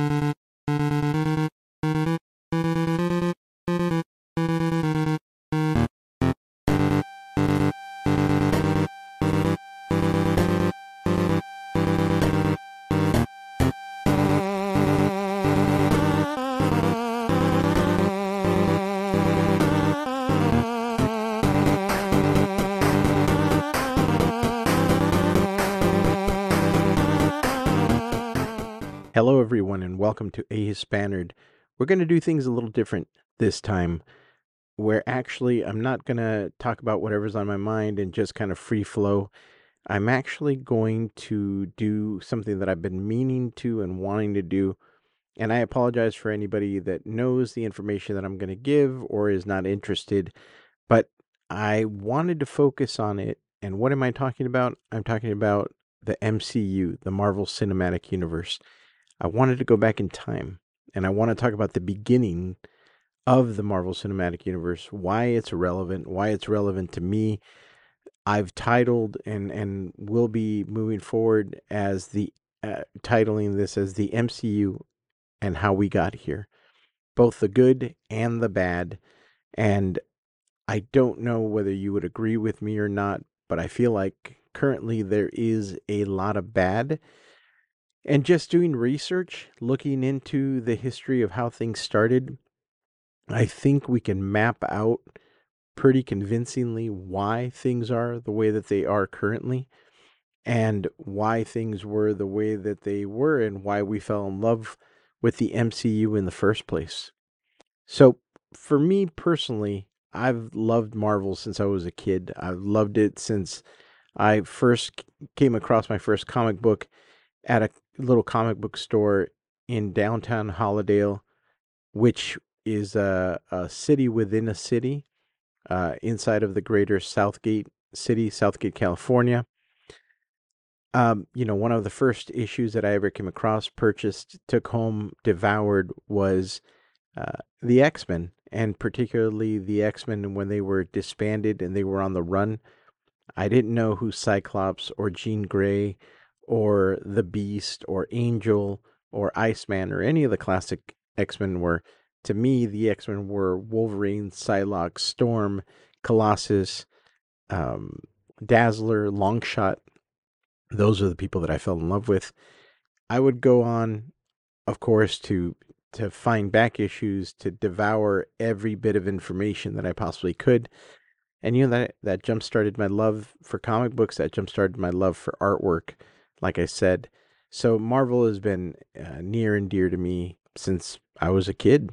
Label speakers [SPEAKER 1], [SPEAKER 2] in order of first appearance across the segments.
[SPEAKER 1] Hello, welcome to A Hispanerd. We're going to do things a little different this time, where actually I'm not going to talk about whatever's on my mind and just kind of free flow. I'm actually going to do something that I've been meaning to and wanting to do. And I apologize for anybody that knows the information that I'm going to give or is not interested, but I wanted to focus on it. And what am I talking about? I'm talking about the MCU, the Marvel Cinematic Universe. I wanted to go back in time and I want to talk about the beginning of the Marvel Cinematic Universe, why it's relevant, why it's relevant to me. I've titled and and will be moving forward as the uh, titling this as the MCU and how we got here, both the good and the bad. And I don't know whether you would agree with me or not, but I feel like currently there is a lot of bad and just doing research, looking into the history of how things started, I think we can map out pretty convincingly why things are the way that they are currently and why things were the way that they were and why we fell in love with the MCU in the first place. So, for me personally, I've loved Marvel since I was a kid. I've loved it since I first came across my first comic book at a little comic book store in downtown Hollydale, which is a, a city within a city uh, inside of the greater Southgate city, Southgate, California. Um, you know, one of the first issues that I ever came across, purchased, took home, devoured was uh, the X Men, and particularly the X Men when they were disbanded and they were on the run. I didn't know who Cyclops or Jean Grey or the Beast or Angel or Iceman or any of the classic X Men were. To me, the X Men were Wolverine, Psylocke, Storm, Colossus, um, Dazzler, Longshot. Those are the people that I fell in love with. I would go on, of course, to to find back issues, to devour every bit of information that I possibly could. And you know that that jump started my love for comic books. That jump started my love for artwork like I said. So Marvel has been uh, near and dear to me since I was a kid.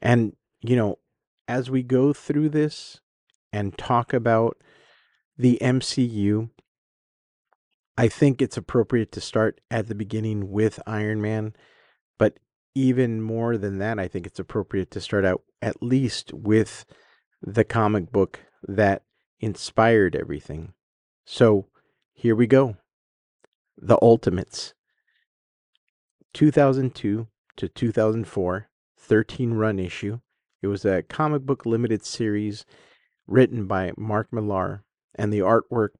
[SPEAKER 1] And, you know, as we go through this and talk about the MCU, I think it's appropriate to start at the beginning with Iron Man. But even more than that, I think it's appropriate to start out at least with the comic book that inspired everything. So here we go. The Ultimates. 2002 to 2004, 13 run issue. It was a comic book limited series written by Mark Millar, and the artwork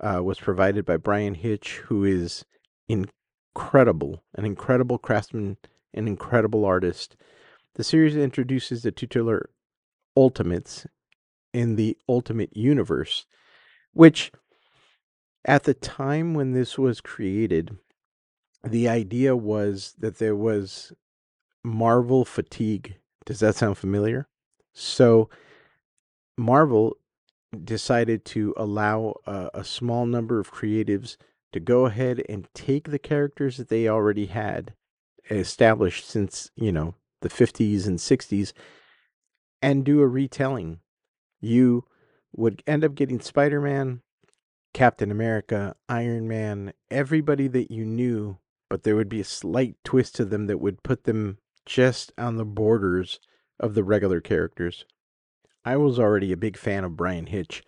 [SPEAKER 1] uh, was provided by Bryan Hitch, who is incredible, an incredible craftsman, an incredible artist. The series introduces the titular Ultimates in the Ultimate Universe, which at the time when this was created, the idea was that there was Marvel fatigue. Does that sound familiar? So, Marvel decided to allow a, a, small number of creatives to go ahead and take the characters that they already had established since, you know, the 50s and 60s and do a retelling. You would end up getting Spider Man, Captain America, Iron Man, everybody that you knew, but there would be a slight twist to them that would put them just on the borders of the regular characters. I was already a big fan of Bryan Hitch.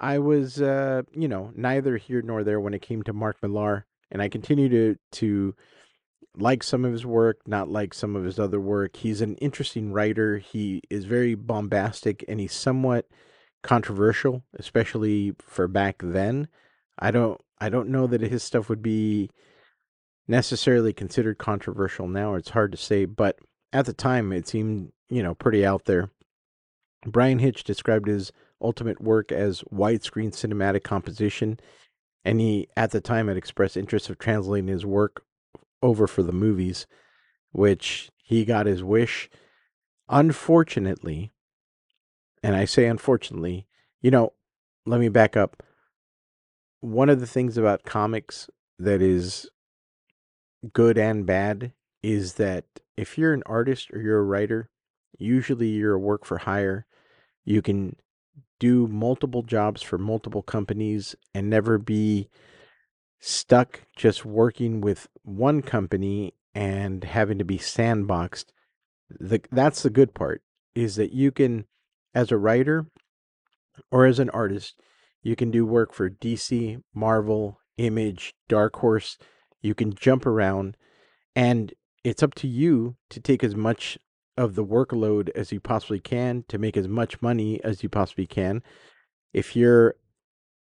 [SPEAKER 1] I was, uh, you know, neither here nor there when it came to Mark Millar, and I continue to to like some of his work, not like some of his other work. He's an interesting writer. He is very bombastic, and he's somewhat controversial, especially for back then. I don't I don't know that his stuff would be necessarily considered controversial now. It's hard to say, but at the time it seemed, you know, pretty out there. Bryan Hitch described his ultimate work as widescreen cinematic composition, and he at the time had expressed interest of translating his work over for the movies, which he got his wish. Unfortunately, and I say unfortunately, you know, let me back up. One of the things about comics that is good and bad is that if you're an artist or you're a writer, usually you're a work for hire. You can do multiple jobs for multiple companies and never be stuck just working with one company and having to be sandboxed. The, that's the good part is that you can, as a writer or as an artist, you can do work for DC, Marvel, Image, Dark Horse. You can jump around, and it's up to you to take as much of the workload as you possibly can to make as much money as you possibly can. If you're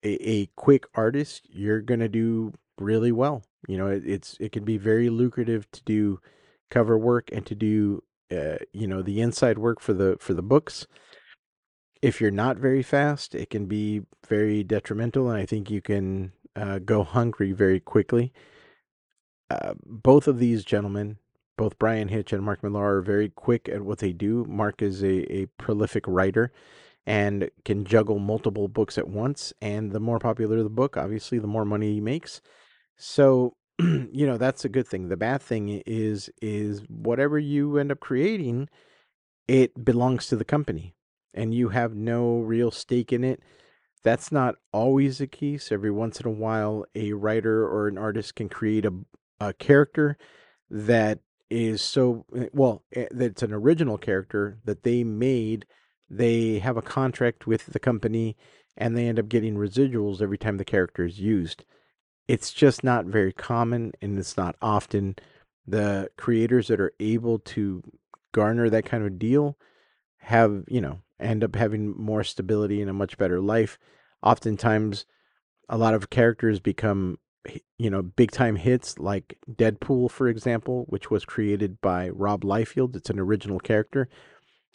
[SPEAKER 1] a, a quick artist, you're going to do really well. You know, it, it's it can be very lucrative to do cover work and to do uh, you know the inside work for the for the books. If you're not very fast, it can be very detrimental, and I think you can uh, go hungry very quickly. Uh, both of these gentlemen, both Bryan Hitch and Mark Millar, are very quick at what they do. Mark is a, a prolific writer and can juggle multiple books at once. And the more popular the book, obviously, the more money he makes. So, you know, that's a good thing. The bad thing is is whatever you end up creating, it belongs to the company and you have no real stake in it. That's not always the case. Every once in a while, a writer or an artist can create a, a character that is so eh, well eh, that's an original character that they made they have a contract with the company and they end up getting residuals every time the character is used it's just not very common and it's not often the creators that are able to garner that kind of deal have you know end up having more stability and a much better life. Oftentimes a lot of characters become you know big time hits like deadpool for example which was created by rob liefeld. It's an original character.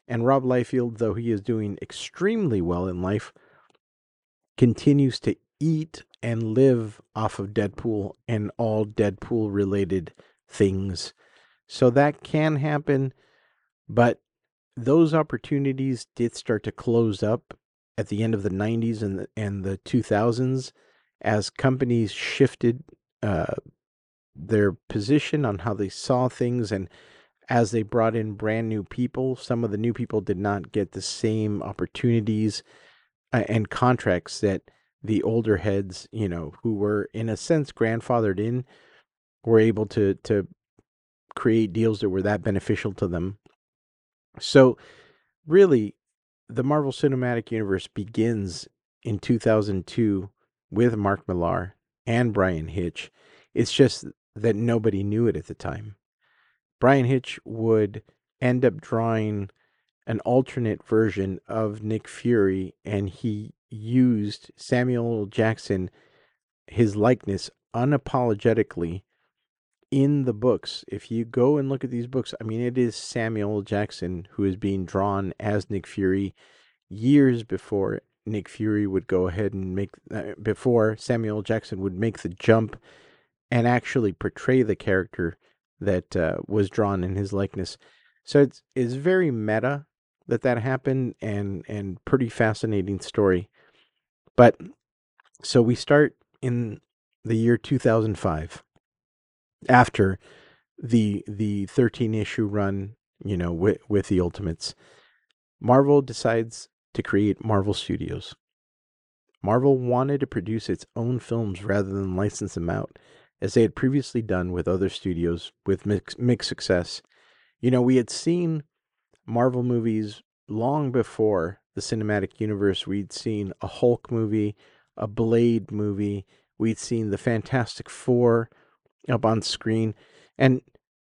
[SPEAKER 1] And rob liefeld though he is doing extremely well in life continues to eat and live off of Deadpool and all Deadpool related things. So that can happen, but those opportunities did start to close up at the end of the 90s and the, and the 2000s as companies shifted uh, their position on how they saw things and as they brought in brand new people some of the new people did not get the same opportunities uh, and contracts that the older heads, you know, who were in a sense grandfathered in, were able to to create deals that were that beneficial to them. So, really, the Marvel Cinematic Universe begins in 2002 with Mark Millar and Bryan Hitch. It's just that nobody knew it at the time. Brian Hitch would end up drawing an alternate version of Nick Fury, and he used Samuel Jackson, his likeness, unapologetically in the books. If you go and look at these books, I mean, it is Samuel Jackson who is being drawn as Nick Fury years before Nick Fury would go ahead and make, uh, before Samuel Jackson would make the jump and actually portray the character that uh, was drawn in his likeness. So it's, it's very meta that that happened and and pretty fascinating story. But so we start in the year 2005 after the the 13 issue run, you know, with with the Ultimates. Marvel decides to create Marvel Studios. Marvel wanted to produce its own films rather than license them out, as they had previously done with other studios with mixed, mixed success. You know, we had seen Marvel movies long before the cinematic universe. We'd seen a Hulk movie, a Blade movie, we'd seen the Fantastic Four up on screen. And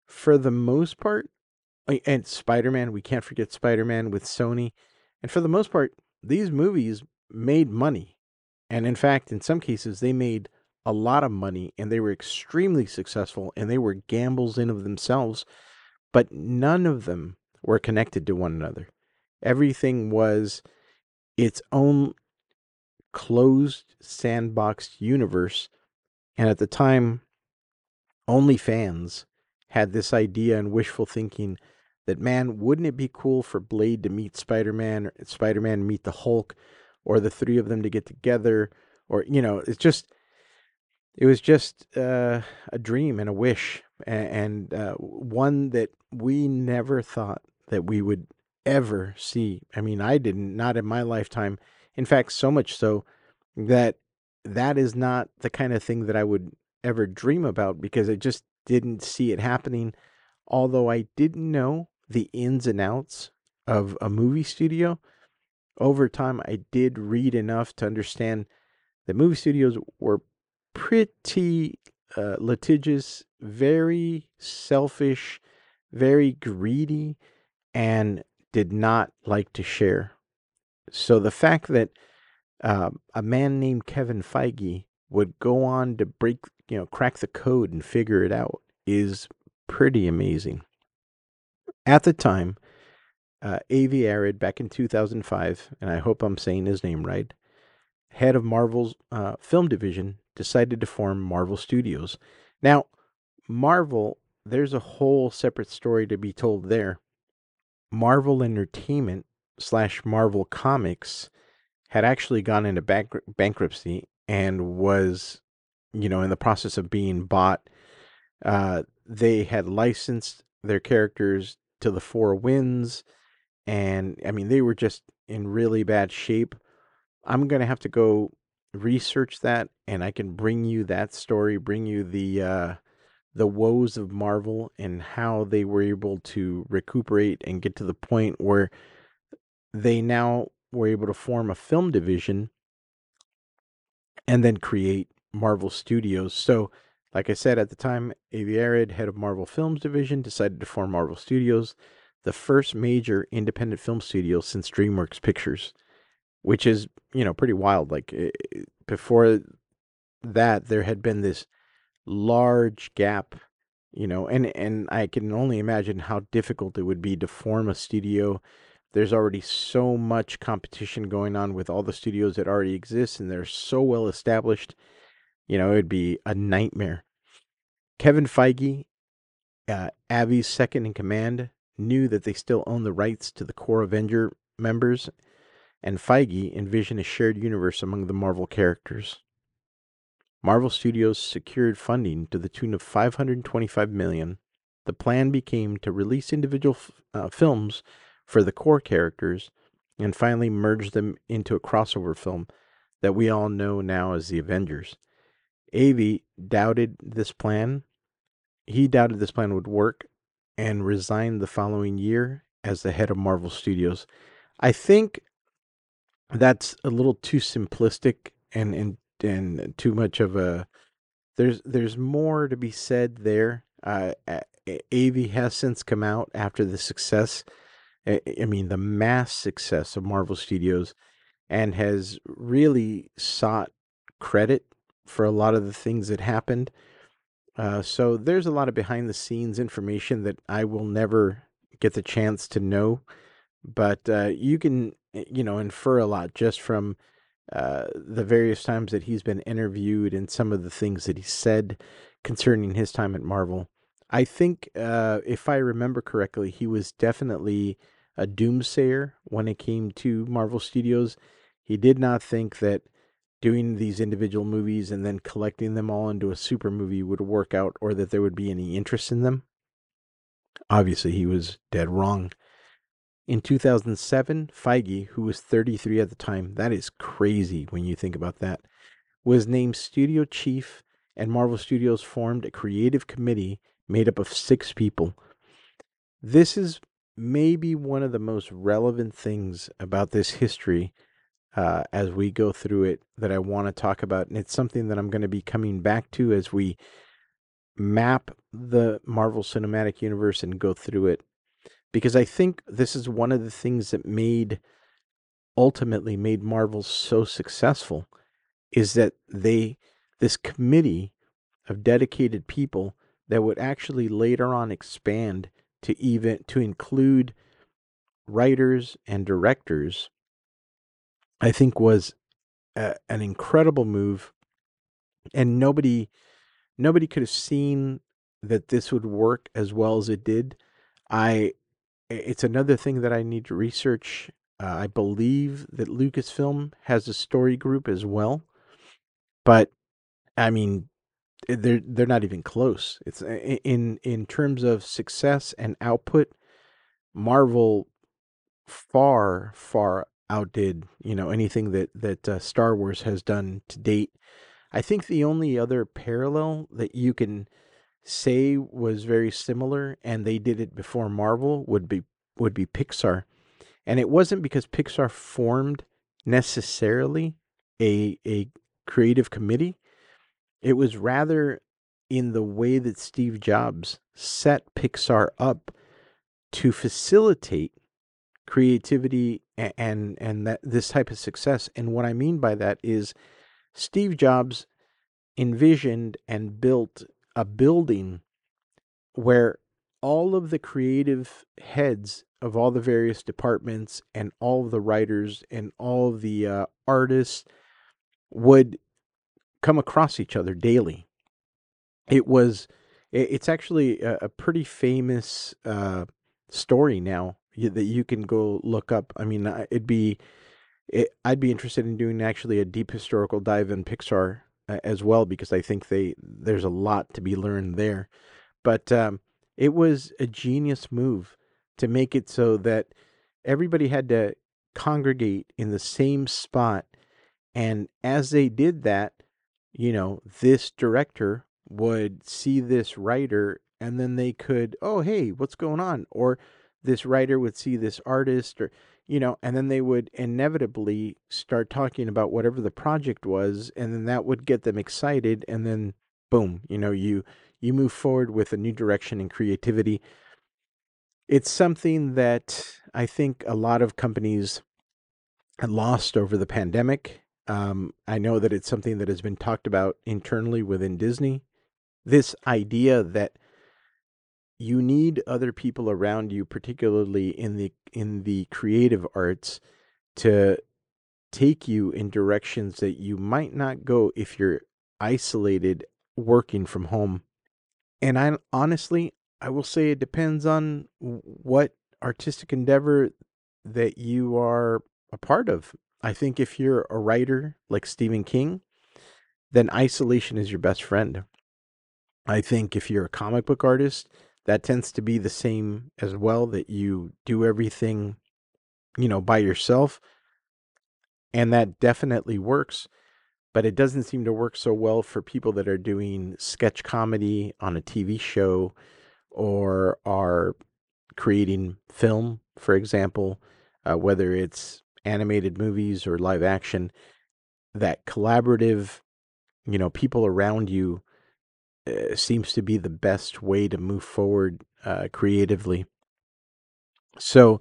[SPEAKER 1] for the most part, and Spider Man, we can't forget Spider Man with Sony. And for the most part, these movies made money. And in fact, in some cases, they made a lot of money and they were extremely successful and they were gambles in of themselves, but none of them were connected to one another. Everything was its own closed sandboxed universe. And at the time, only fans had this idea and wishful thinking that man, wouldn't it be cool for Blade to meet Spider Man, Spider Man meet the Hulk, or the three of them to get together, or you know, it's just it was just uh, a dream and a wish, and, and uh, one that we never thought that we would ever see. I mean, I didn't, not in my lifetime. In fact, so much so that that is not the kind of thing that I would ever dream about because I just didn't see it happening. Although I didn't know the ins and outs of a movie studio, over time I did read enough to understand that movie studios were pretty uh, litigious, very selfish, very greedy, and did not like to share. So the fact that uh, a man named Kevin Feige would go on to break, you know, crack the code and figure it out is pretty amazing. At the time, uh, Avi Arad, back in 2005, and I hope I'm saying his name right, head of Marvel's uh, film division, decided to form Marvel Studios. Now, Marvel, there's a whole separate story to be told there. Marvel Entertainment slash Marvel Comics had actually gone into bank- bankruptcy and was, you know, in the process of being bought. Uh, they had licensed their characters to the Four Winds, and I mean, they were just in really bad shape. I'm gonna have to go research that, and I can bring you that story, bring you the uh, the woes of Marvel and how they were able to recuperate and get to the point where they now were able to form a film division and then create Marvel Studios. So, like I said at the time, Avi Arad, head of Marvel Films division, decided to form Marvel Studios, the first major independent film studio since DreamWorks Pictures, which is, you know, pretty wild. Like eh, eh, before that, there had been this large gap, you know, and and I can only imagine how difficult it would be to form a studio there's already so much competition going on with all the studios that already exist and they're so well established you know it would be a nightmare. Kevin feige uh, avi's second in command knew that they still own the rights to the core avenger members and feige envisioned a shared universe among the marvel characters. Marvel studios secured funding to the tune of 525 million. The plan became to release individual f- uh, films for the core characters and finally merge them into a crossover film that we all know now as the Avengers. Avi doubted this plan. He doubted this plan would work and resigned the following year as the head of Marvel Studios. I think that's a little too simplistic and and and too much of a there's there's more to be said there. Uh, Avi has since come out after the success I mean, the mass success of Marvel Studios and has really sought credit for a lot of the things that happened. Uh, so there's a lot of behind the scenes information that I will never get the chance to know, but uh, you can, eh, you know, infer a lot just from uh, the various times that he's been interviewed and some of the things that he said concerning his time at Marvel. I think, uh, if I remember correctly, he was definitely a doomsayer when it came to Marvel Studios. He did not think that doing these individual movies and then collecting them all into a super movie would work out or that there would be any interest in them. Obviously, he was dead wrong. In 2007, Feige, who was 33 at the time, that is crazy when you think about that, was named studio chief, and Marvel Studios formed a creative committee made up of six people. This is maybe one of the most relevant things about this history uh, as we go through it that I want to talk about. And it's something that I'm going to be coming back to as we map the Marvel Cinematic Universe and go through it. Because I think this is one of the things that made ultimately made Marvel so successful is that they this committee of dedicated people that would actually later on expand to even to include writers and directors i think was a, an incredible move and nobody nobody could have seen that this would work as well as it did. I it's another thing that i need to research uh, i believe that lucasfilm has a story group as well but i mean they're they're not even close. It's in in terms of success and output marvel far far outdid you know anything that that uh, Star Wars has done to date. I think the only other parallel that you can say was very similar, and they did it before Marvel would be would be Pixar, and it wasn't because Pixar formed necessarily a a creative committee. It was rather in the way that Steve Jobs set Pixar up to facilitate creativity and, and that this type of success. And what I mean by that is Steve Jobs envisioned and built a building where all of the creative heads of all the various departments and all of the writers and all of the uh, artists would come across each other daily. It was, it's actually a, a pretty famous uh, story now that you can go look up. I mean, it'd be, it, I'd be interested in doing actually a deep historical dive in Pixar as well because I think they there's a lot to be learned there. But um, it was a genius move to make it so that everybody had to congregate in the same spot, and as they did that, you know, this director would see this writer, and then they could, oh hey, what's going on, or this writer would see this artist or you know and then they would inevitably start talking about whatever the project was and then that would get them excited and then boom you know you you move forward with a new direction and creativity. It's something that i think a lot of companies lost over the pandemic. Um, i know that it's something that has been talked about internally within disney. This idea that you need other people around you particularly in the in the creative arts to take you in directions that you might not go if you're isolated working from home. And i honestly i will say it depends on what artistic endeavor that you are a part of. I think if you're a writer like stephen king then isolation is your best friend. I think if you're a comic book artist that tends to be the same as well that you do everything you know by yourself and that definitely works but it doesn't seem to work so well for people that are doing sketch comedy on a TV show or are creating film for example uh, whether it's animated movies or live action that collaborative you know people around you seems to be the best way to move forward uh, creatively. So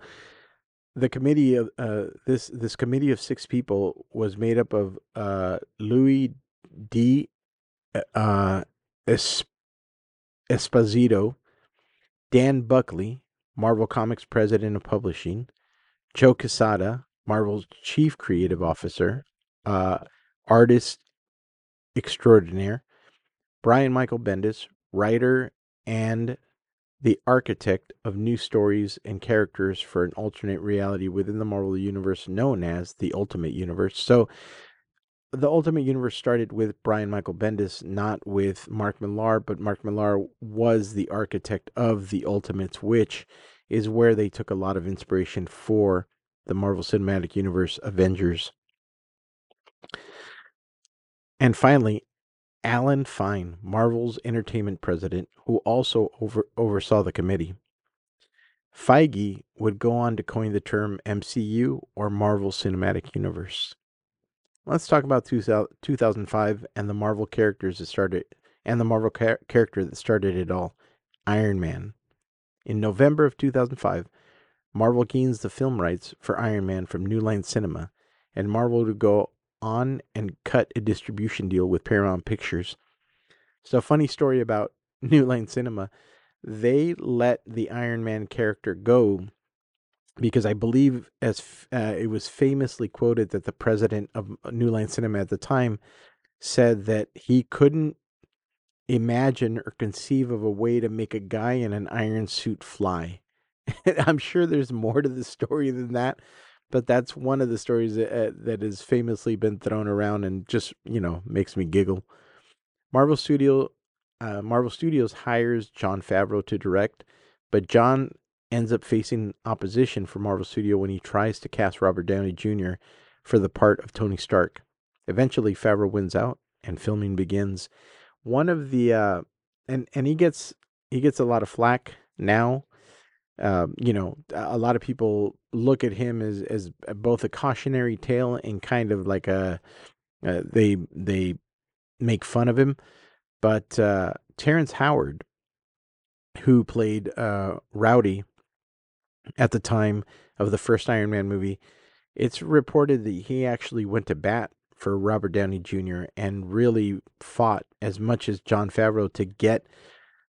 [SPEAKER 1] the committee of uh, this this committee of six people was made up of uh, Louis D. Uh, Esposito, Dan Buckley, Marvel Comics president of publishing, Joe Quesada, Marvel's chief creative officer, uh, artist extraordinaire, Brian Michael Bendis, writer and the architect of new stories and characters for an alternate reality within the Marvel Universe known as the Ultimate Universe. So, the Ultimate Universe started with Brian Michael Bendis, not with Mark Millar, but Mark Millar was the architect of the Ultimates, which is where they took a lot of inspiration for the Marvel Cinematic Universe Avengers. And finally, Alan Fine, Marvel's entertainment president, who also over, oversaw the committee. Feige would go on to coin the term MCU or Marvel Cinematic Universe. Let's talk about 2005 and the Marvel characters that started and the Marvel char- character that started it all, Iron Man. In November of 2005, Marvel gains the film rights for Iron Man from New Line Cinema, and Marvel would go on and cut a distribution deal with Paramount Pictures. So, funny story about New Line Cinema they let the Iron Man character go because I believe as uh, it was famously quoted that the president of New Line Cinema at the time said that he couldn't imagine or conceive of a way to make a guy in an iron suit fly. I'm sure there's more to the story than that, but that's one of the stories that, uh, that has famously been thrown around and just, you know, makes me giggle. Marvel Studio uh, Marvel Studios hires Jon Favreau to direct, but Jon ends up facing opposition from Marvel Studio when he tries to cast Robert Downey Jr. for the part of Tony Stark. Eventually, Favreau wins out, and filming begins. One of the uh, and and he gets he gets a lot of flack now. Um, you know, a lot of people look at him as as both a cautionary tale and kind of like a uh, they they make fun of him. But uh, Terrence Howard, who played uh, Rhodey at the time of the first Iron Man movie, it's reported that he actually went to bat for Robert Downey Jr. and really fought as much as Jon Favreau to get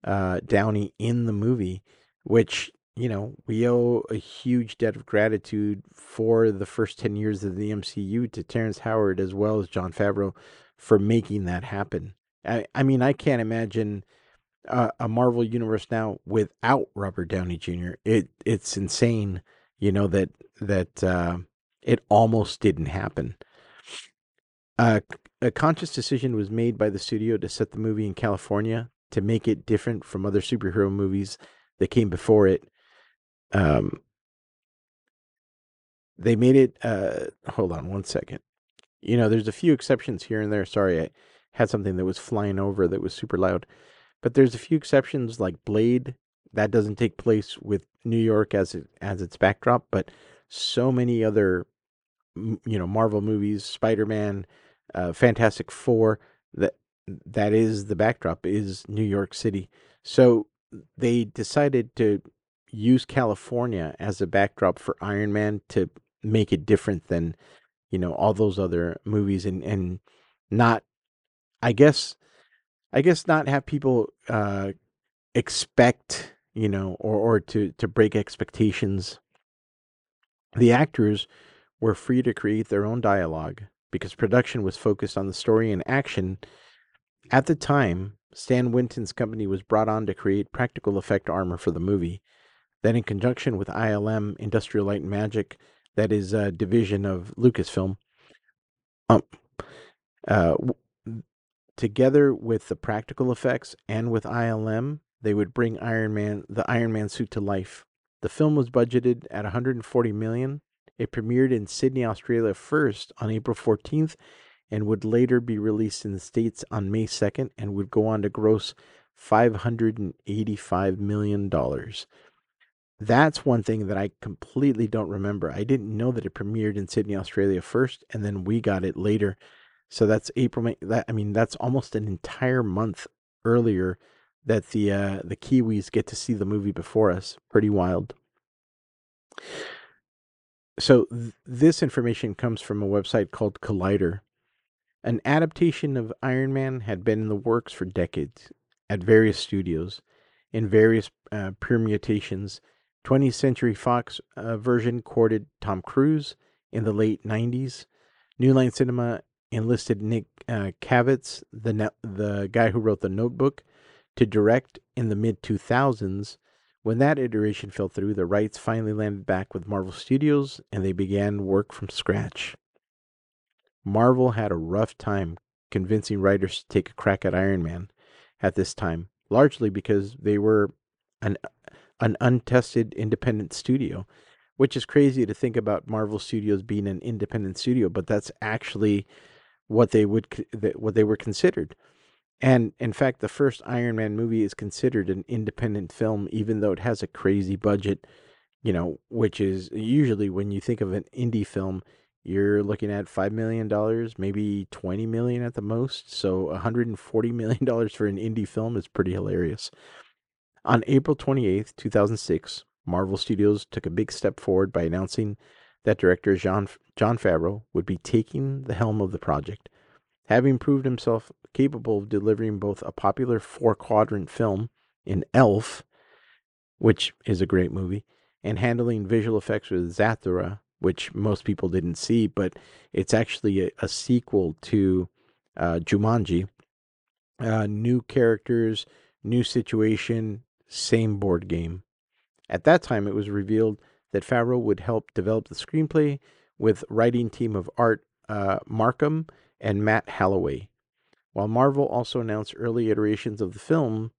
[SPEAKER 1] uh, Downey in the movie, which you know we owe a huge debt of gratitude for the first ten years of the MCU to Terrence Howard as well as Jon Favreau for making that happen. I, I mean, I can't imagine a, a Marvel universe now without Robert Downey Jr. It it's insane, you know that that uh, it almost didn't happen. Uh, a conscious decision was made by the studio to set the movie in California to make it different from other superhero movies that came before it. Um, they made it. Uh, hold on one second. You know, there's a few exceptions here and there. Sorry, I had something that was flying over that was super loud. But there's a few exceptions like Blade that doesn't take place with New York as it, as its backdrop, but so many other you know Marvel movies, Spider-Man, uh, Fantastic 4 that that is the backdrop is New York City. So they decided to use California as a backdrop for Iron Man to make it different than you know all those other movies and and not I guess I guess not have people uh, expect you know or or to to break expectations. The actors were free to create their own dialogue because production was focused on the story and action. At the time, Stan Winston's company was brought on to create practical effect armor for the movie. Then, in conjunction with ILM Industrial Light and Magic, that is a division of Lucasfilm, um, uh, Together with the practical effects and with ILM, they would bring Iron Man the Iron Man suit to life. The film was budgeted at 140 million. It premiered in Sydney, Australia first on April 14th and would later be released in the States on May 2nd and would go on to gross $585 million. That's one thing that I completely don't remember. I didn't know that it premiered in Sydney, Australia first, and then we got it later. So that's April. May, that I mean, that's almost an entire month earlier that the uh, the Kiwis get to see the movie before us. Pretty wild. So th- this information comes from a website called Collider. An adaptation of Iron Man had been in the works for decades at various studios in various uh, permutations. 20th Century Fox uh, version courted Tom Cruise in the late 90s. New Line Cinema enlisted Nick uh, Kravitz, the ne- the guy who wrote the Notebook, to direct in the mid 2000s. When that iteration fell through, the rights finally landed back with Marvel Studios, and they began work from scratch. Marvel had a rough time convincing writers to take a crack at Iron Man at this time, largely because they were an an untested independent studio, which is crazy to think about Marvel Studios being an independent studio, but that's actually what they would what they were considered. And in fact, the first Iron Man movie is considered an independent film, even though it has a crazy budget. You know, which is usually when you think of an indie film, you're looking at five million dollars, maybe twenty million at the most. So 140 million dollars for an indie film is pretty hilarious. On April 28th, 2006, Marvel Studios took a big step forward by announcing that director John, Jon Favreau, would be taking the helm of the project. Having proved himself capable of delivering both a popular four quadrant film in Elf, which is a great movie, and handling visual effects with Zathura, which most people didn't see, but it's actually a, a sequel to uh, Jumanji. Uh, new characters, new situation, same board game. At that time, it was revealed that Favreau would help develop the screenplay with writing team of Art uh, Marcum and Matt Holloway. While Marvel also announced early iterations of the film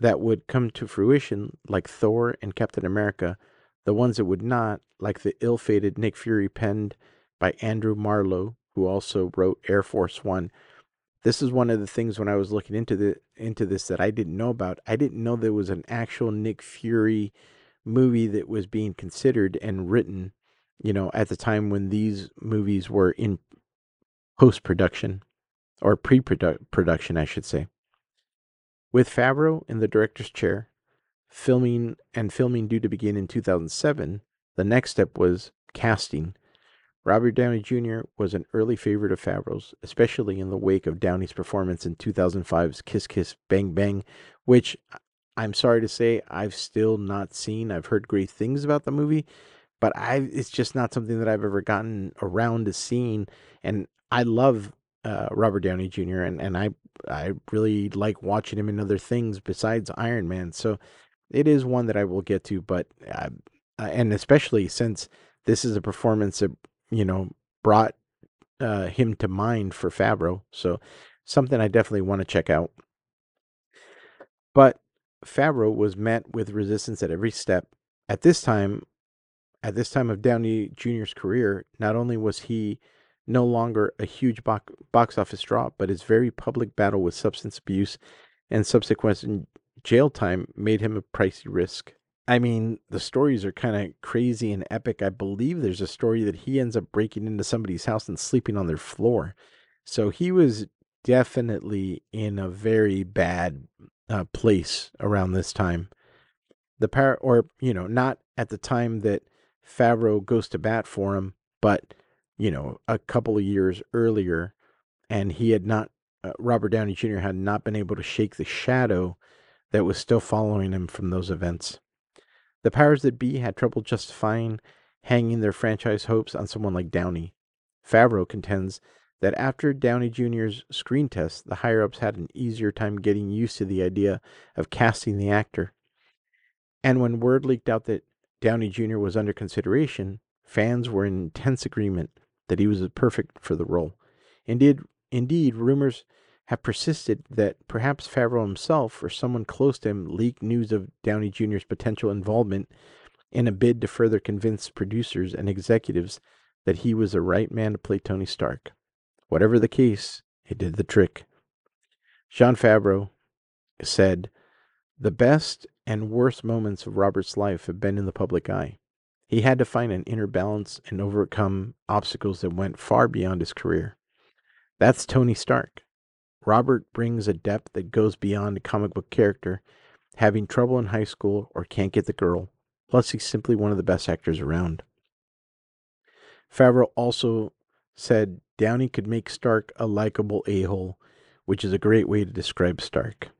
[SPEAKER 1] that would come to fruition, like Thor and Captain America, the ones that would not, like the ill fated Nick Fury penned by Andrew Marlowe, who also wrote Air Force One. This is one of the things when I was looking into the into this that I didn't know about. I didn't know there was an actual Nick Fury movie that was being considered and written, you know, at the time when these movies were in post production or pre production, I should say. With Favreau in the director's chair, filming and filming due to begin in 2007, the next step was casting. Robert Downey Jr. was an early favorite of Favreau's, especially in the wake of Downey's performance in 2005's Kiss Kiss Bang Bang, which I'm sorry to say I've still not seen. I've heard great things about the movie, but I it's just not something that I've ever gotten around to seeing. And I love uh, Robert Downey Jr. and and I I really like watching him in other things besides Iron Man. So it is one that I will get to, but uh, and especially since this is a performance that you know brought uh, him to mind for Favreau, so something I definitely want to check out. But Favreau was met with resistance at every step. At this time, at this time of Downey Jr.'s career, not only was he no longer a huge box office draw, but his very public battle with substance abuse and subsequent jail time made him a pricey risk. I mean, the stories are kind of crazy and epic. I believe there's a story that he ends up breaking into somebody's house and sleeping on their floor. So he was definitely in a very bad uh, place around this time. The par or you know, not at the time that Favreau goes to bat for him, but you know, a couple of years earlier, and he had not, uh, Robert Downey Jr. had not been able to shake the shadow that was still following him from those events. The powers that be had trouble justifying hanging their franchise hopes on someone like Downey. Favreau contends that after Downey Jr.'s screen test, the higher ups had an easier time getting used to the idea of casting the actor. And when word leaked out that Downey Jr. was under consideration, fans were in intense agreement that he was perfect for the role. Indeed, indeed, rumors have persisted that perhaps Favreau himself or someone close to him leaked news of Downey Jr.'s potential involvement in a bid to further convince producers and executives that he was the right man to play Tony Stark. Whatever the case, it did the trick. Jon Favreau said, The best and worst moments of Robert's life have been in the public eye. He had to find an inner balance and overcome obstacles that went far beyond his career. That's Tony Stark. Robert brings a depth that goes beyond a comic book character, having trouble in high school or can't get the girl. Plus, he's simply one of the best actors around. Favreau also said Downey could make Stark a likable a hole, which is a great way to describe Stark.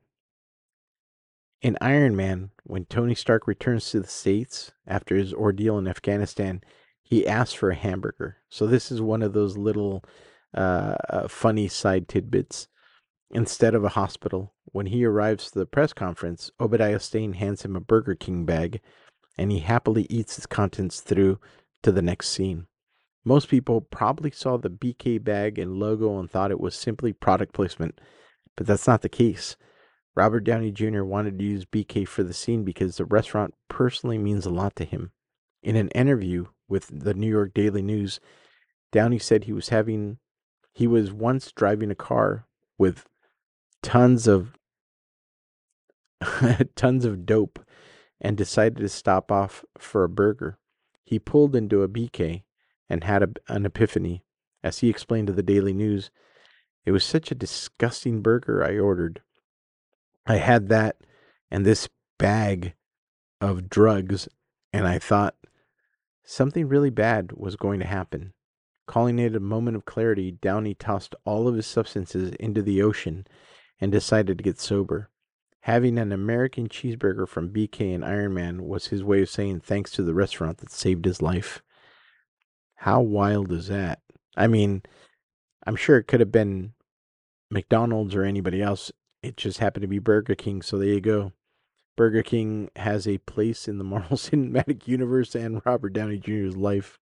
[SPEAKER 1] In Iron Man, when Tony Stark returns to the States after his ordeal in Afghanistan, he asks for a hamburger. So, this is one of those little uh, uh, funny side tidbits. Instead of a hospital, when he arrives to the press conference, Obadiah Stane hands him a Burger King bag, and he happily eats its contents through to the next scene. Most people probably saw the BK bag and logo and thought it was simply product placement, but that's not the case. Robert Downey Jr. wanted to use BK for the scene because the restaurant personally means a lot to him. In an interview with the New York Daily News, Downey said he was having he was once driving a car with tons of tons of dope and decided to stop off for a burger. He pulled into a BK and had a, an epiphany. As he explained to the Daily News, it was such a disgusting burger I ordered. I had that and this bag of drugs, and I thought something really bad was going to happen. Calling it a moment of clarity, Downey tossed all of his substances into the ocean and decided to get sober. Having an American cheeseburger from BK and Iron Man was his way of saying thanks to the restaurant that saved his life. How wild is that? I mean, I'm sure it could have been McDonald's or anybody else. It just happened to be Burger King, so there you go. Burger King has a place in the Marvel Cinematic Universe and Robert Downey Jr.'s life.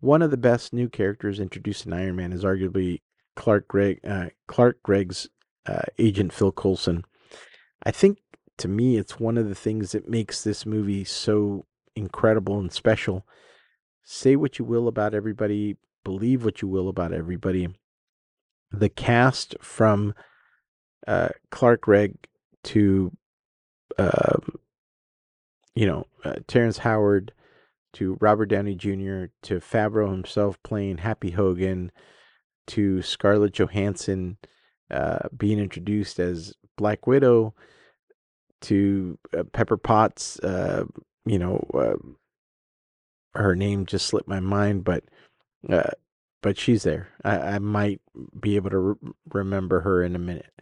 [SPEAKER 1] One of the best new characters introduced in Iron Man is arguably Clark Gregg, uh, Clark Gregg's uh, agent Phil Coulson. I think to me, it's one of the things that makes this movie so incredible and special. Say what you will about everybody, believe what you will about everybody. The cast from uh, Clark Gregg to, um, you know, uh, Terrence Howard to Robert Downey Jr. to Favreau himself playing Happy Hogan to Scarlett Johansson uh, being introduced as Black Widow to uh, Pepper Potts. Uh, you know, um, her name just slipped my mind, but uh, but she's there. I, I might be able to re- remember her in a minute.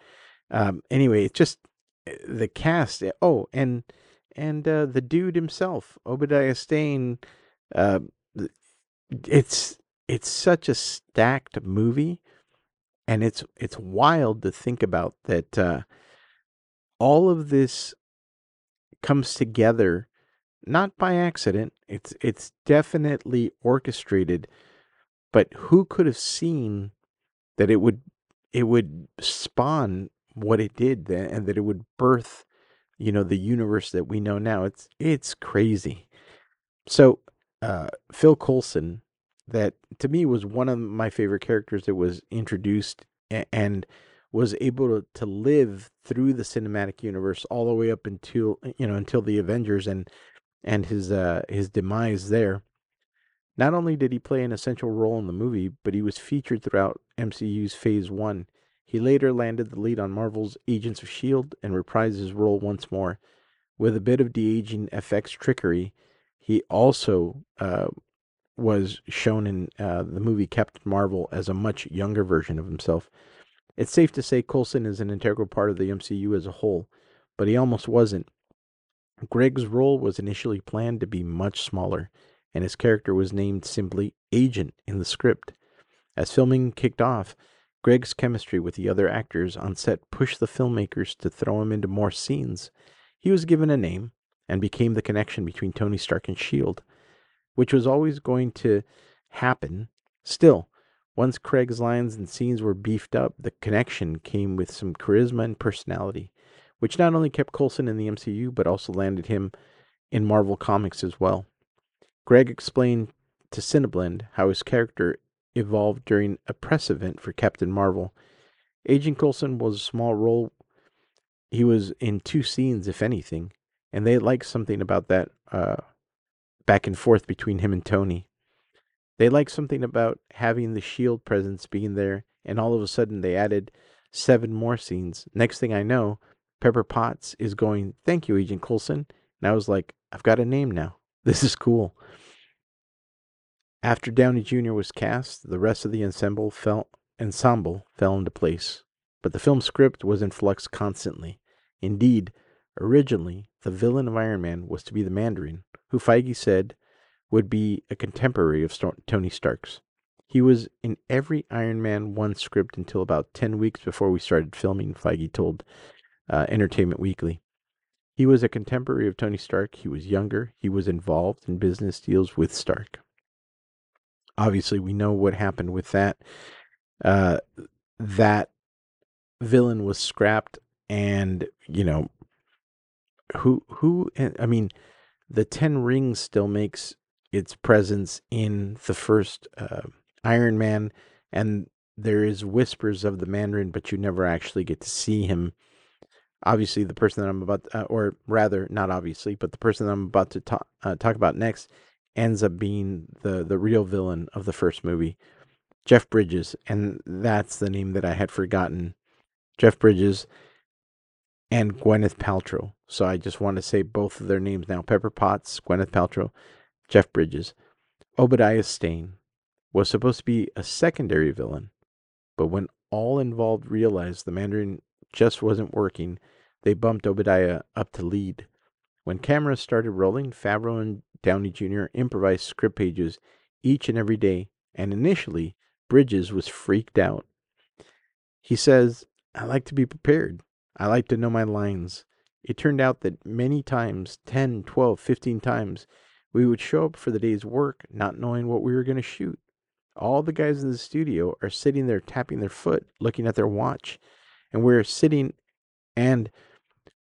[SPEAKER 1] Um, anyway, it's just eh, the cast. Eh, oh, and and uh, the dude himself, Obadiah Stane. Uh, it's it's such a stacked movie, and it's it's wild to think about that. Uh, all of this comes together not by accident. It's it's definitely orchestrated, but who could have seen that it would it would spawn what it did and that it would birth you know the universe that we know now it's it's crazy so uh, phil coulson that to me was one of my favorite characters that was introduced and was able to, to live through the cinematic universe all the way up until you know until the avengers and and his uh his demise there not only did he play an essential role in the movie but he was featured throughout mcu's phase one he later landed the lead on Marvel's Agents of S.H.I.E.L.D. and reprised his role once more. With a bit of de aging FX trickery, he also uh, was shown in uh, the movie Captain Marvel as a much younger version of himself. It's safe to say Coulson is an integral part of the MCU as a whole, but he almost wasn't. Gregg's role was initially planned to be much smaller, and his character was named simply Agent in the script. As filming kicked off, Gregg's chemistry with the other actors on set pushed the filmmakers to throw him into more scenes. He was given a name and became the connection between Tony Stark and S.H.I.E.L.D., which was always going to happen. Still, once Craig's lines and scenes were beefed up, the connection came with some charisma and personality, which not only kept Coulson in the MCU, but also landed him in Marvel Comics as well. Gregg explained to Cineblend how his character evolved during a press event for Captain Marvel. Agent Coulson was a small role. He was in two scenes, if anything, and they liked something about that uh, back and forth between him and Tony. They liked something about having the S.H.I.E.L.D. presence being there, and all of a sudden they added seven more scenes. Next thing I know, Pepper Potts is going, Thank you, Agent Coulson. And I was like, I've got a name now. This is cool. After Downey Jr. was cast, the rest of the ensemble fell, ensemble fell into place, but the film's script was in flux constantly. Indeed, originally, the villain of Iron Man was to be the Mandarin, who Feige said would be a contemporary of Tony Stark's. He was in every Iron Man 1 script until about 10 weeks before we started filming, Feige told uh, Entertainment Weekly. He was a contemporary of Tony Stark. He was younger. He was involved in business deals with Stark obviously we know what happened with that. Uh, that villain was scrapped, and you know who who eh, I mean, the Ten Rings still makes its presence in the first uh, Iron Man, and there is whispers of the Mandarin, but you never actually get to see him. Obviously, the person that I'm about, uh, or rather, not obviously, but the person that I'm about to talk uh, talk about next ends up being the the real villain of the first movie, Jeff Bridges, and that's the name that I had forgotten. Jeff Bridges and Gwyneth Paltrow. So I just want to say both of their names now: Pepper Potts, Gwyneth Paltrow, Jeff Bridges, Obadiah Stane. was supposed to be a secondary villain, but when all involved realized the Mandarin just wasn't working, they bumped Obadiah up to lead. When cameras started rolling, Favreau and Downey Jr. improvised script pages each and every day, and initially, Bridges was freaked out. He says, I like to be prepared. I like to know my lines. It turned out that many times, 10, 12, 15 times, we would show up for the day's work not knowing what we were going to shoot. All the guys in the studio are sitting there tapping their foot, looking at their watch, and we're sitting and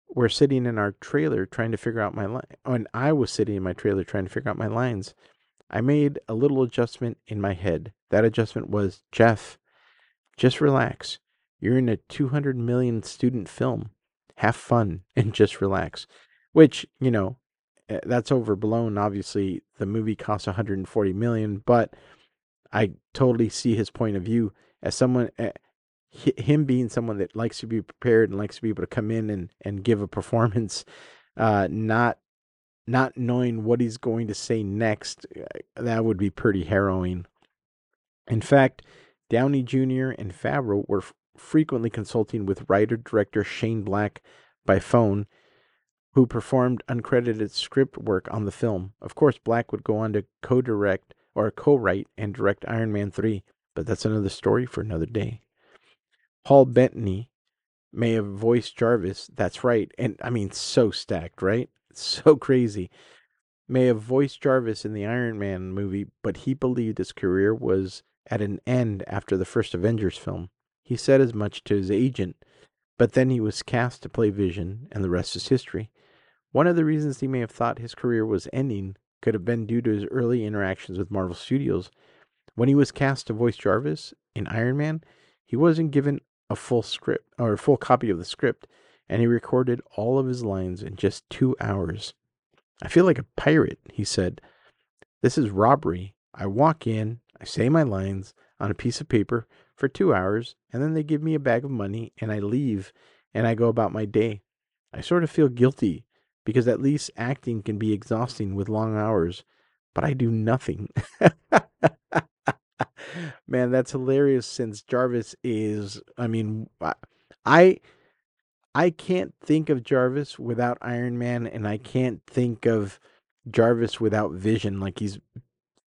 [SPEAKER 1] we're sitting in our trailer trying to figure out my line. And I was sitting in my trailer trying to figure out my lines. I made a little adjustment in my head. That adjustment was Jeff, just relax. You're in a 200 million student film. Have fun and just relax. Which, you know, eh, that's overblown. Obviously, the movie costs 140 million, but I totally see his point of view as someone eh, him being someone that likes to be prepared and likes to be able to come in and, and give a performance, uh, not not knowing what he's going to say next, uh, that would be pretty harrowing. In fact, Downey Jr. and Favreau were frequently consulting with writer director Shane Black by phone, who performed uncredited script work on the film. Of course, Black would go on to co direct or co write and direct Iron Man 3, but that's another story for another day. Paul Bettany may have voiced Jarvis. That's right. And I mean, so stacked, right? So crazy. May have voiced Jarvis in the Iron Man movie, but he believed his career was at an end after the first Avengers film. He said as much to his agent, but then he was cast to play Vision, and the rest is history. One of the reasons he may have thought his career was ending could have been due to his early interactions with Marvel Studios. When he was cast to voice Jarvis in Iron Man, he wasn't given a full script or a full copy of the script, and he recorded all of his lines in just two hours. I feel like a pirate, he said. This is robbery. I walk in, I say my lines on a piece of paper for two hours, and then they give me a bag of money, and I leave and I go about my day. I sort of feel guilty because at least acting can be exhausting with long hours, but I do nothing. Man, that's hilarious since Jarvis is I mean I I can't think of Jarvis without Iron Man and I can't think of Jarvis without Vision like he's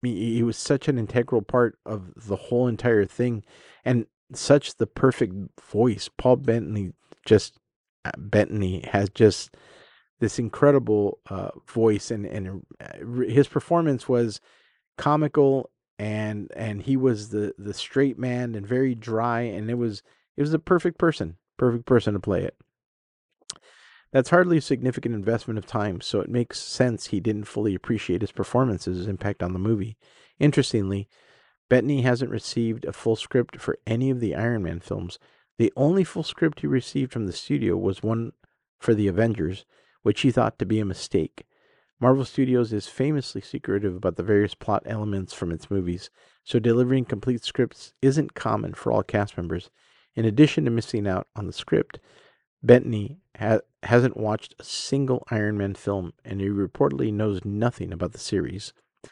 [SPEAKER 1] he was such an integral part of the whole entire thing and such the perfect voice. Paul Bettany just Bettany has just this incredible uh, voice and and uh, his performance was comical and and he was the the straight man and very dry and it was it was the perfect person perfect person to play it that's hardly a significant investment of time so it makes sense he didn't fully appreciate his performance's impact on the movie. Interestingly bettany hasn't received a full script for any of the iron man films. The only full script he received from the studio was one for the avengers which he thought to be a mistake. Marvel Studios is famously secretive about the various plot elements from its movies, so delivering complete scripts isn't common for all cast members. In addition to missing out on the script, Bettany ha- hasn't watched a single Iron Man film, and he reportedly knows nothing about the series.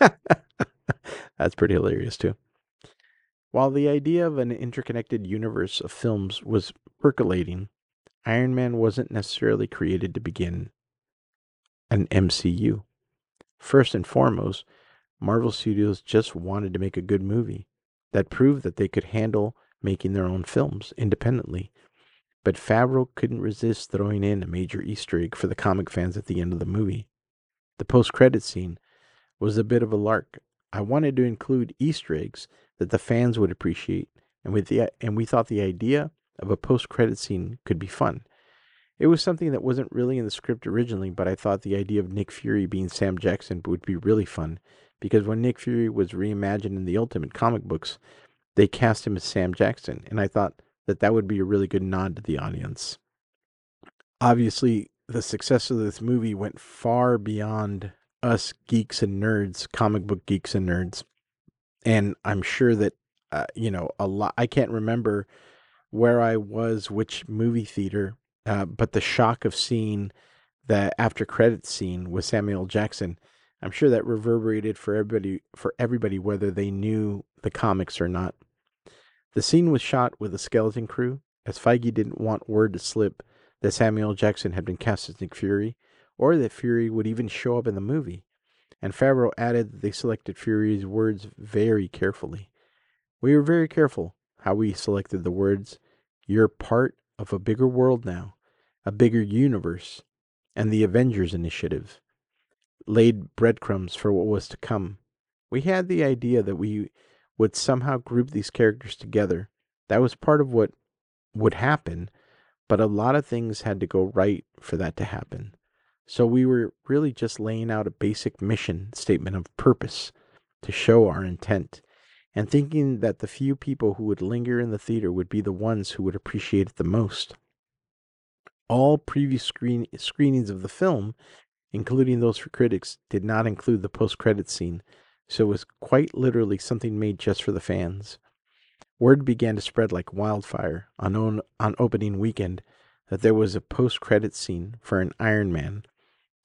[SPEAKER 1] That's pretty hilarious, too. While the idea of an interconnected universe of films was percolating, Iron Man wasn't necessarily created to begin an MCU. First and foremost, Marvel Studios just wanted to make a good movie that proved that they could handle making their own films independently. But Favreau couldn't resist throwing in a major Easter egg for the comic fans at the end of the movie. The post credit scene was a bit of a lark. I wanted to include Easter eggs that the fans would appreciate, and, with the, and we thought the idea of a post credit scene could be fun. It was something that wasn't really in the script originally, but I thought the idea of Nick Fury being Sam Jackson would be really fun because when Nick Fury was reimagined in the Ultimate comic books, they cast him as Sam Jackson, and I thought that that would be a really good nod to the audience. Obviously, the success of this movie went far beyond us geeks and nerds, comic book geeks and nerds. And I'm sure that, uh, you know, a lot, I can't remember where I was, which movie theater, uh, but the shock of seeing the after credits scene with Samuel Jackson, I'm sure that reverberated for everybody for everybody whether they knew the comics or not. The scene was shot with a skeleton crew, as Feige didn't want word to slip that Samuel Jackson had been cast as Nick Fury, or that Fury would even show up in the movie. And Favreau added that they selected Fury's words very carefully. We were very careful how we selected the words. You're part of a bigger world now, a bigger universe, and the Avengers Initiative laid breadcrumbs for what was to come. We had the idea that we would somehow group these characters together. That was part of what would happen, but a lot of things had to go right for that to happen. So we were really just laying out a basic mission statement of purpose to show our intent and thinking that the few people who would linger in the theater would be the ones who would appreciate it the most. All previous screen- screenings of the film, including those for critics, did not include the post credit scene, so it was quite literally something made just for the fans. Word began to spread like wildfire on, on, on opening weekend that there was a post credit scene for an Iron Man,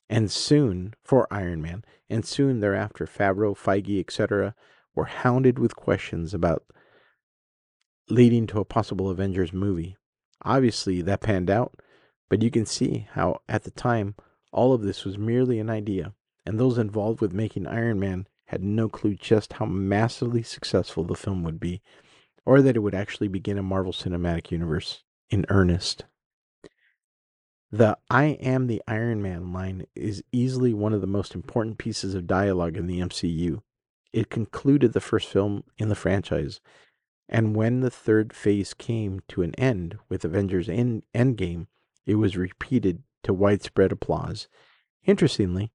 [SPEAKER 1] and soon for Iron Man, and soon thereafter Favreau, Feige, etc., were hounded with questions about leading to a possible Avengers movie. Obviously, that panned out, but you can see how, at the time, all of this was merely an idea, and those involved with making Iron Man had no clue just how massively successful the film would be, or that it would actually begin a Marvel Cinematic Universe in earnest. The I am the Iron Man line is easily one of the most important pieces of dialogue in the MCU. It concluded the first film in the franchise, and when the third phase came to an end with Avengers End- Endgame, it was repeated to widespread applause. Interestingly,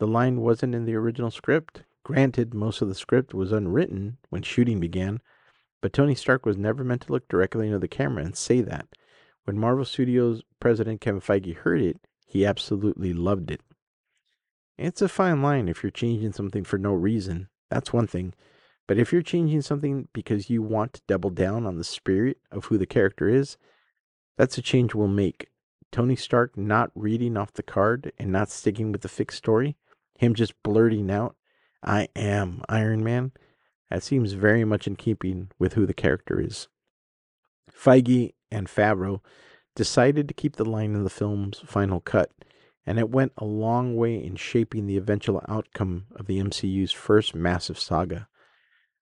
[SPEAKER 1] the line wasn't in the original script. Granted, most of the script was unwritten when shooting began, but Tony Stark was never meant to look directly into the camera and say that. When Marvel Studios president Kevin Feige heard it, he absolutely loved it. It's a fine line if you're changing something for no reason. That's one thing. But if you're changing something because you want to double down on the spirit of who the character is, that's a change we'll make. Tony Stark not reading off the card and not sticking with the fixed story, him just blurting out, I am Iron Man, that seems very much in keeping with who the character is. Feige and Favreau decided to keep the line in the film's final cut, and it went a long way in shaping the eventual outcome of the MCU's first massive saga.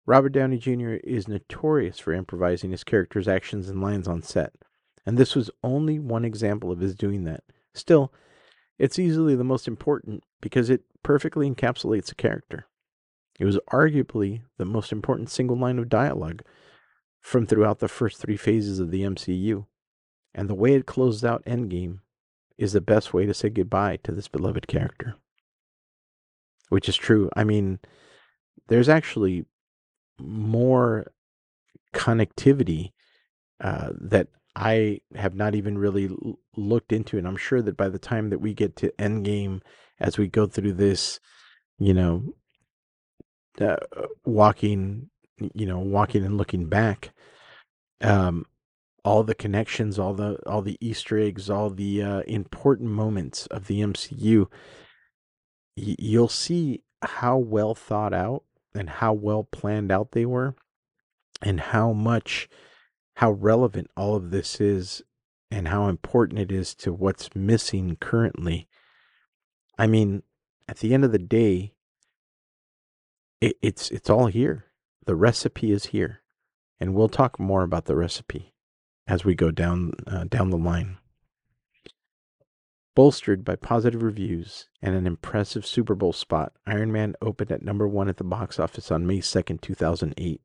[SPEAKER 1] Robert Downey Jr. is notorious for improvising his character's actions and lines on set, and this was only one example of his doing that. Still, it's easily the most important because it perfectly encapsulates a character. It was arguably the most important single line of dialogue from throughout the first three phases of the MCU, and the way it closed out Endgame is the best way to say goodbye to this beloved character. Which is true. I mean, there's actually more connectivity uh, that I have not even really l- looked into, and I'm sure that by the time that we get to Endgame, as we go through this, you know, uh, walking, you know, walking and looking back, um, all the connections, all the all the Easter eggs, all the uh, important moments of the MCU, y- you'll see how well thought out and how well planned out they were, and how much how relevant all of this is, and how important it is to what's missing currently. I mean, at the end of the day, it, it's it's all here. The recipe is here, and we'll talk more about the recipe as we go down uh, down the line. Bolstered by positive reviews and an impressive Super Bowl spot, Iron Man opened at number one at the box office on May 2nd, 2008.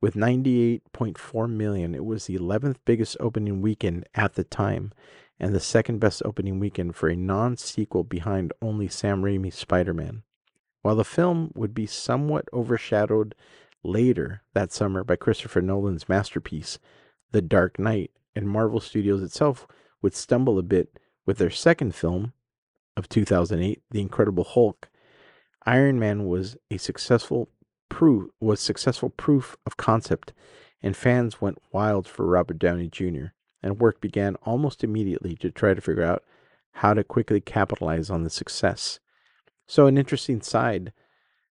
[SPEAKER 1] With 98.4 million, it was the 11th biggest opening weekend at the time and the second best opening weekend for a non sequel behind only Sam Raimi's Spider Man. While the film would be somewhat overshadowed later that summer by Christopher Nolan's masterpiece, The Dark Knight, and Marvel Studios itself would stumble a bit with their second film of 2008, The Incredible Hulk, Iron Man was a successful proof was successful proof of concept, and fans went wild for Robert Downey Jr. and work began almost immediately to try to figure out how to quickly capitalize on the success. So, an interesting side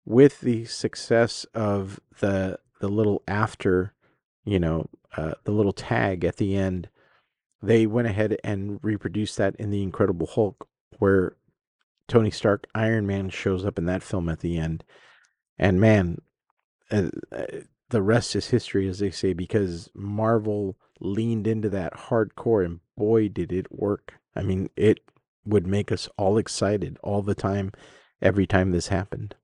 [SPEAKER 1] with the success of the the little after, you know, uh, the little tag at the end, they went ahead and reproduced that in the Incredible Hulk, where Tony Stark, Iron Man, shows up in that film at the end, and man, uh, uh, the rest is history, as they say, because Marvel leaned into that hardcore, and boy, did it work. I mean, it would make us all excited all the time, every time this happened.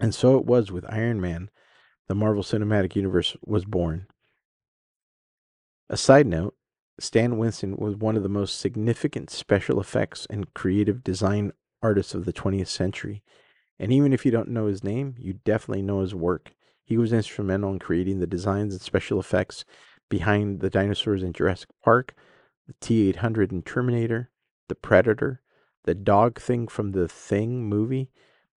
[SPEAKER 1] And so it was with Iron Man. The Marvel Cinematic Universe was born. A side note Stan Winston was one of the most significant special effects and creative design artists of the 20th century. And even if you don't know his name, you definitely know his work. He was instrumental in creating the designs and special effects behind the dinosaurs in Jurassic Park, the T 800 in Terminator, the Predator, the dog thing from the Thing movie,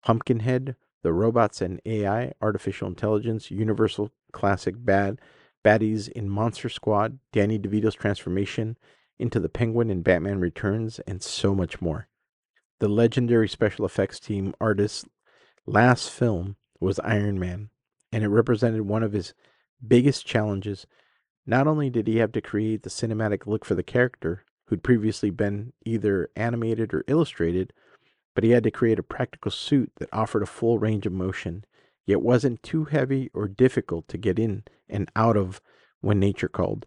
[SPEAKER 1] Pumpkinhead, the robots and AI, artificial intelligence, Universal classic bad baddies in Monster Squad, Danny DeVito's transformation into the Penguin in Batman Returns, and so much more. The legendary special effects team artist's last film was Iron Man, and it represented one of his biggest challenges. Not only did he have to create the cinematic look for the character, who'd previously been either animated or illustrated, but he had to create a practical suit that offered a full range of motion, yet wasn't too heavy or difficult to get in and out of when nature called.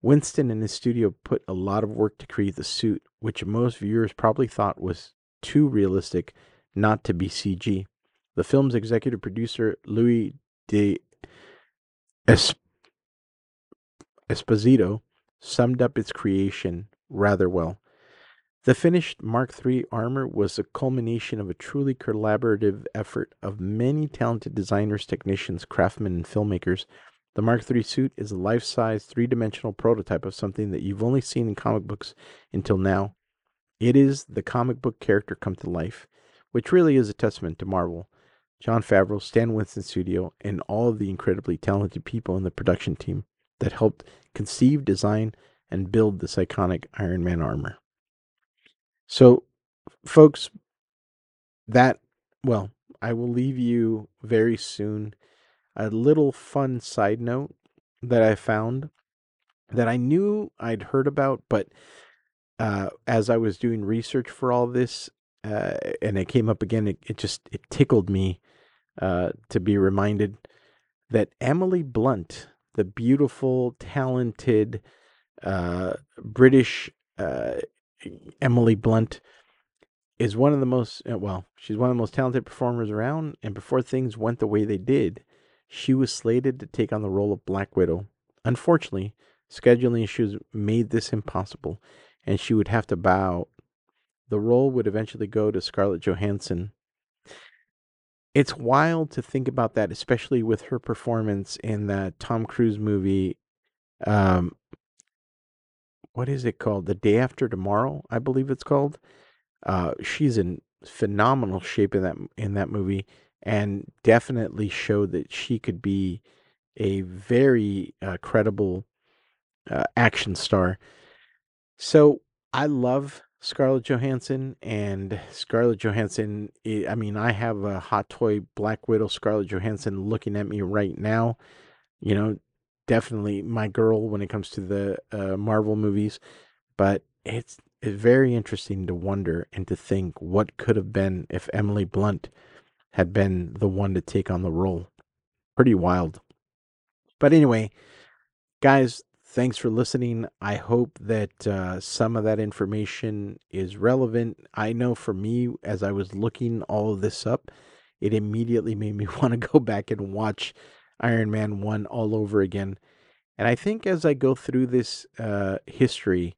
[SPEAKER 1] Winston and his studio put a lot of work to create the suit, which most viewers probably thought was too realistic not to be CG. The film's executive producer, Louis de Esposito, summed up its creation rather well. The finished Mark III armor was a culmination of a truly collaborative effort of many talented designers, technicians, craftsmen, and filmmakers. The Mark III suit is a life size, three dimensional prototype of something that you've only seen in comic books until now. It is the comic book character come to life, which really is a testament to Marvel, Jon Favreau, Stan Winston Studio, and all of the incredibly talented people in the production team that helped conceive, design, and build this iconic Iron Man armor. So, folks, that, well, I will leave you very soon. A little fun side note that I found that I knew I'd heard about, but uh, as I was doing research for all this, uh, and it came up again, it, it just it tickled me uh, to be reminded that Emily Blunt, the beautiful, talented uh, British uh, Emily Blunt is one of the most uh, well, she's one of the most talented performers around. And before things went the way they did, she was slated to take on the role of Black Widow. Unfortunately, scheduling issues made this impossible, and she would have to bow. The role would eventually go to Scarlett Johansson. It's wild to think about that, especially with her performance in that Tom Cruise movie, um, what is it called? The Day After Tomorrow, I believe it's called. Uh, she's in phenomenal shape in that in that movie, and definitely showed that she could be a very uh, credible uh, action star. So I love Scarlett Johansson and Scarlett Johansson. I mean, I have a hot toy Black Widow Scarlett Johansson looking at me right now. You know, definitely my girl when it comes to the uh, Marvel movies, but it's, it's very interesting to wonder and to think what could have been if Emily Blunt had been the one to take on the role. Pretty wild. But anyway, guys, thanks for listening. I hope that uh, some of that information is relevant. I know for me, as I was looking all of this up, it immediately made me want to go back and watch Iron Man 1 all over again. And I think as I go through this uh, history,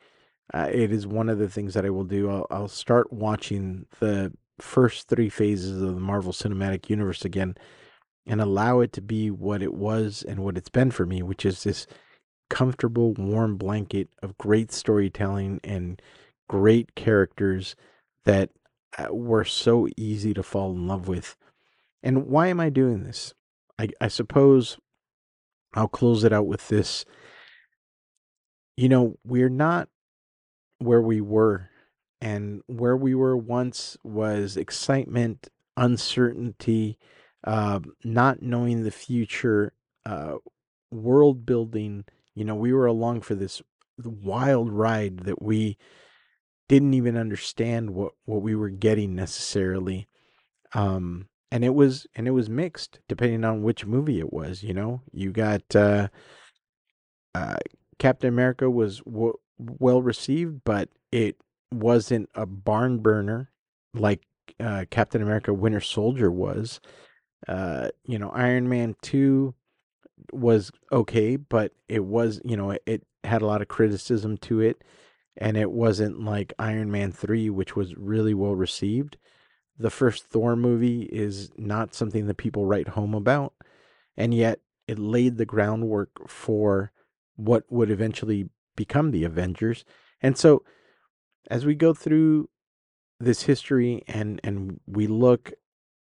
[SPEAKER 1] uh, it is one of the things that I will do. I'll, I'll start watching the first three phases of the Marvel Cinematic Universe again and allow it to be what it was and what it's been for me, which is this comfortable, warm blanket of great storytelling and great characters that uh, were so easy to fall in love with. And why am I doing this? I, I suppose I'll close it out with this. You know, we're not where we were and where we were once was excitement, uncertainty, uh, not knowing the future, uh, world building. You know, we were along for this wild ride that we didn't even understand what what we were getting necessarily. Um, and it was and it was mixed depending on which movie it was. You know, you got uh, uh, Captain America was w- well received, but it wasn't a barn burner like uh, Captain America Winter Soldier was. Uh, you know, Iron Man 2 was okay, but it was, you know, it, had a lot of criticism to it. And it wasn't like Iron Man 3, which was really well received. The first Thor movie is not something that people write home about. And yet it laid the groundwork for what would eventually become the Avengers. And so as we go through this history and and we look,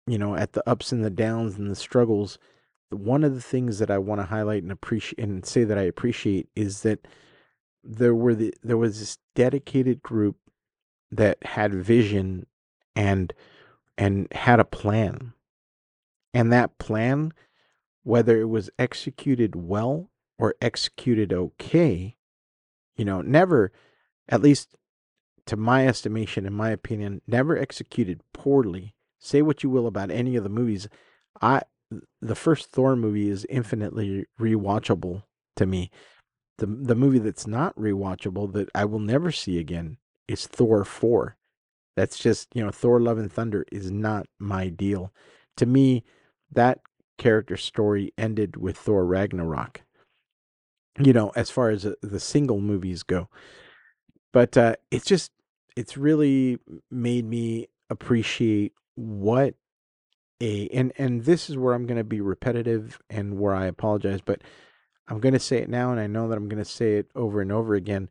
[SPEAKER 1] you know, at the ups and the downs and the struggles, one of the things that I want to highlight and appreciate and say that I appreciate is that there were the there was this dedicated group that had vision and and had a plan. And that plan, whether it was executed well or executed okay, you know, never, at least to my estimation, in my opinion, never executed poorly. Say what you will about any of the movies. I the first Thor movie is infinitely rewatchable to me. The the movie that's not rewatchable that I will never see again is Thor 4. That's just, you know, Thor Love and Thunder is not my deal. To me, that character story ended with Thor Ragnarok. You know, as far as uh, the single movies go. But uh, it's just, it's really made me appreciate what a and and this is where I'm going to be repetitive and where I apologize, but I'm going to say it now and I know that I'm going to say it over and over again.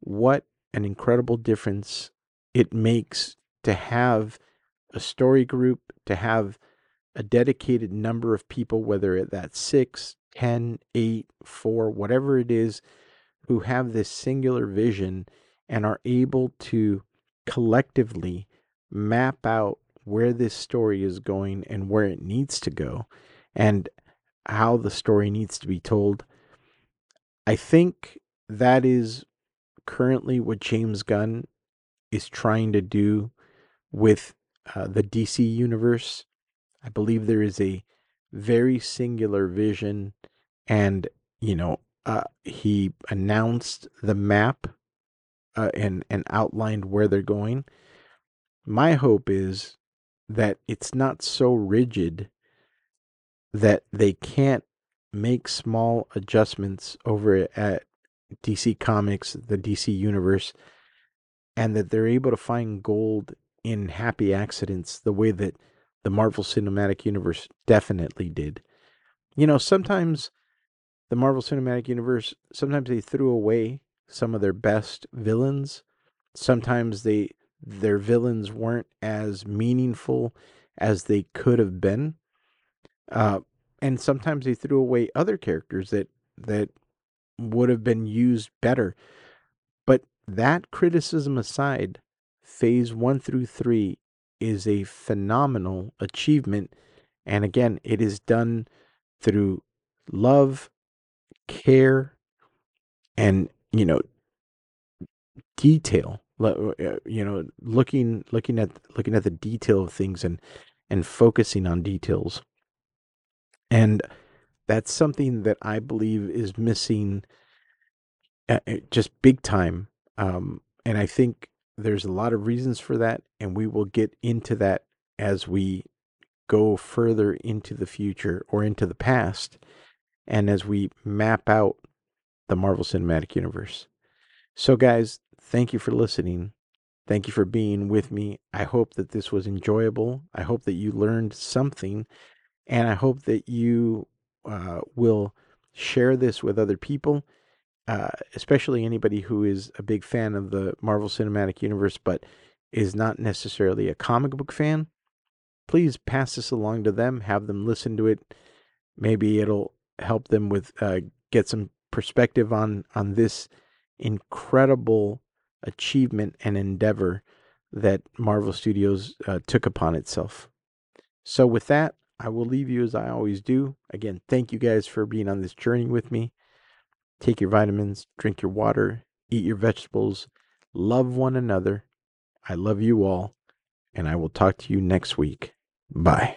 [SPEAKER 1] What an incredible difference it makes to have a story group, to have a dedicated number of people, whether that's six, ten, eight, four, whatever it is, who have this singular vision and are able to collectively map out where this story is going and where it needs to go and how the story needs to be told. I think that is currently what James Gunn is trying to do with uh, the DC universe. I believe there is a very singular vision, and you know, uh, he announced the map uh, and and outlined where they're going. My hope is that it's not so rigid that they can't make small adjustments over at DC Comics, the DC Universe, and that they're able to find gold in happy accidents the way that the Marvel Cinematic Universe definitely did. You know, sometimes the Marvel Cinematic Universe, sometimes they threw away some of their best villains. Sometimes they their villains weren't as meaningful as they could have been. Uh, and sometimes they threw away other characters that that would have been used better. But that criticism aside, phase one through three is a phenomenal achievement. And again, it is done through love, care, and you know, detail. Uh, you know, looking looking at looking at the detail of things and and focusing on details. And that's something that I believe is missing uh, uh, just big time. Um, and I think there's a lot of reasons for that, and we will get into that as we go further into the future or into the past, and as we map out the Marvel Cinematic Universe. So, guys, thank you for listening. Thank you for being with me. I hope that this was enjoyable. I hope that you learned something, and I hope that you uh, will share this with other people, uh, especially anybody who is a big fan of the Marvel Cinematic Universe but is not necessarily a comic book fan. Please pass this along to them, have them listen to it. Maybe it'll help them with uh, get some perspective on on this incredible achievement and endeavor that Marvel Studios uh, took upon itself. So, with that, I will leave you as I always do. Again, thank you guys for being on this journey with me. Take your vitamins, drink your water, eat your vegetables, love one another. I love you all, and I will talk to you next week. Bye.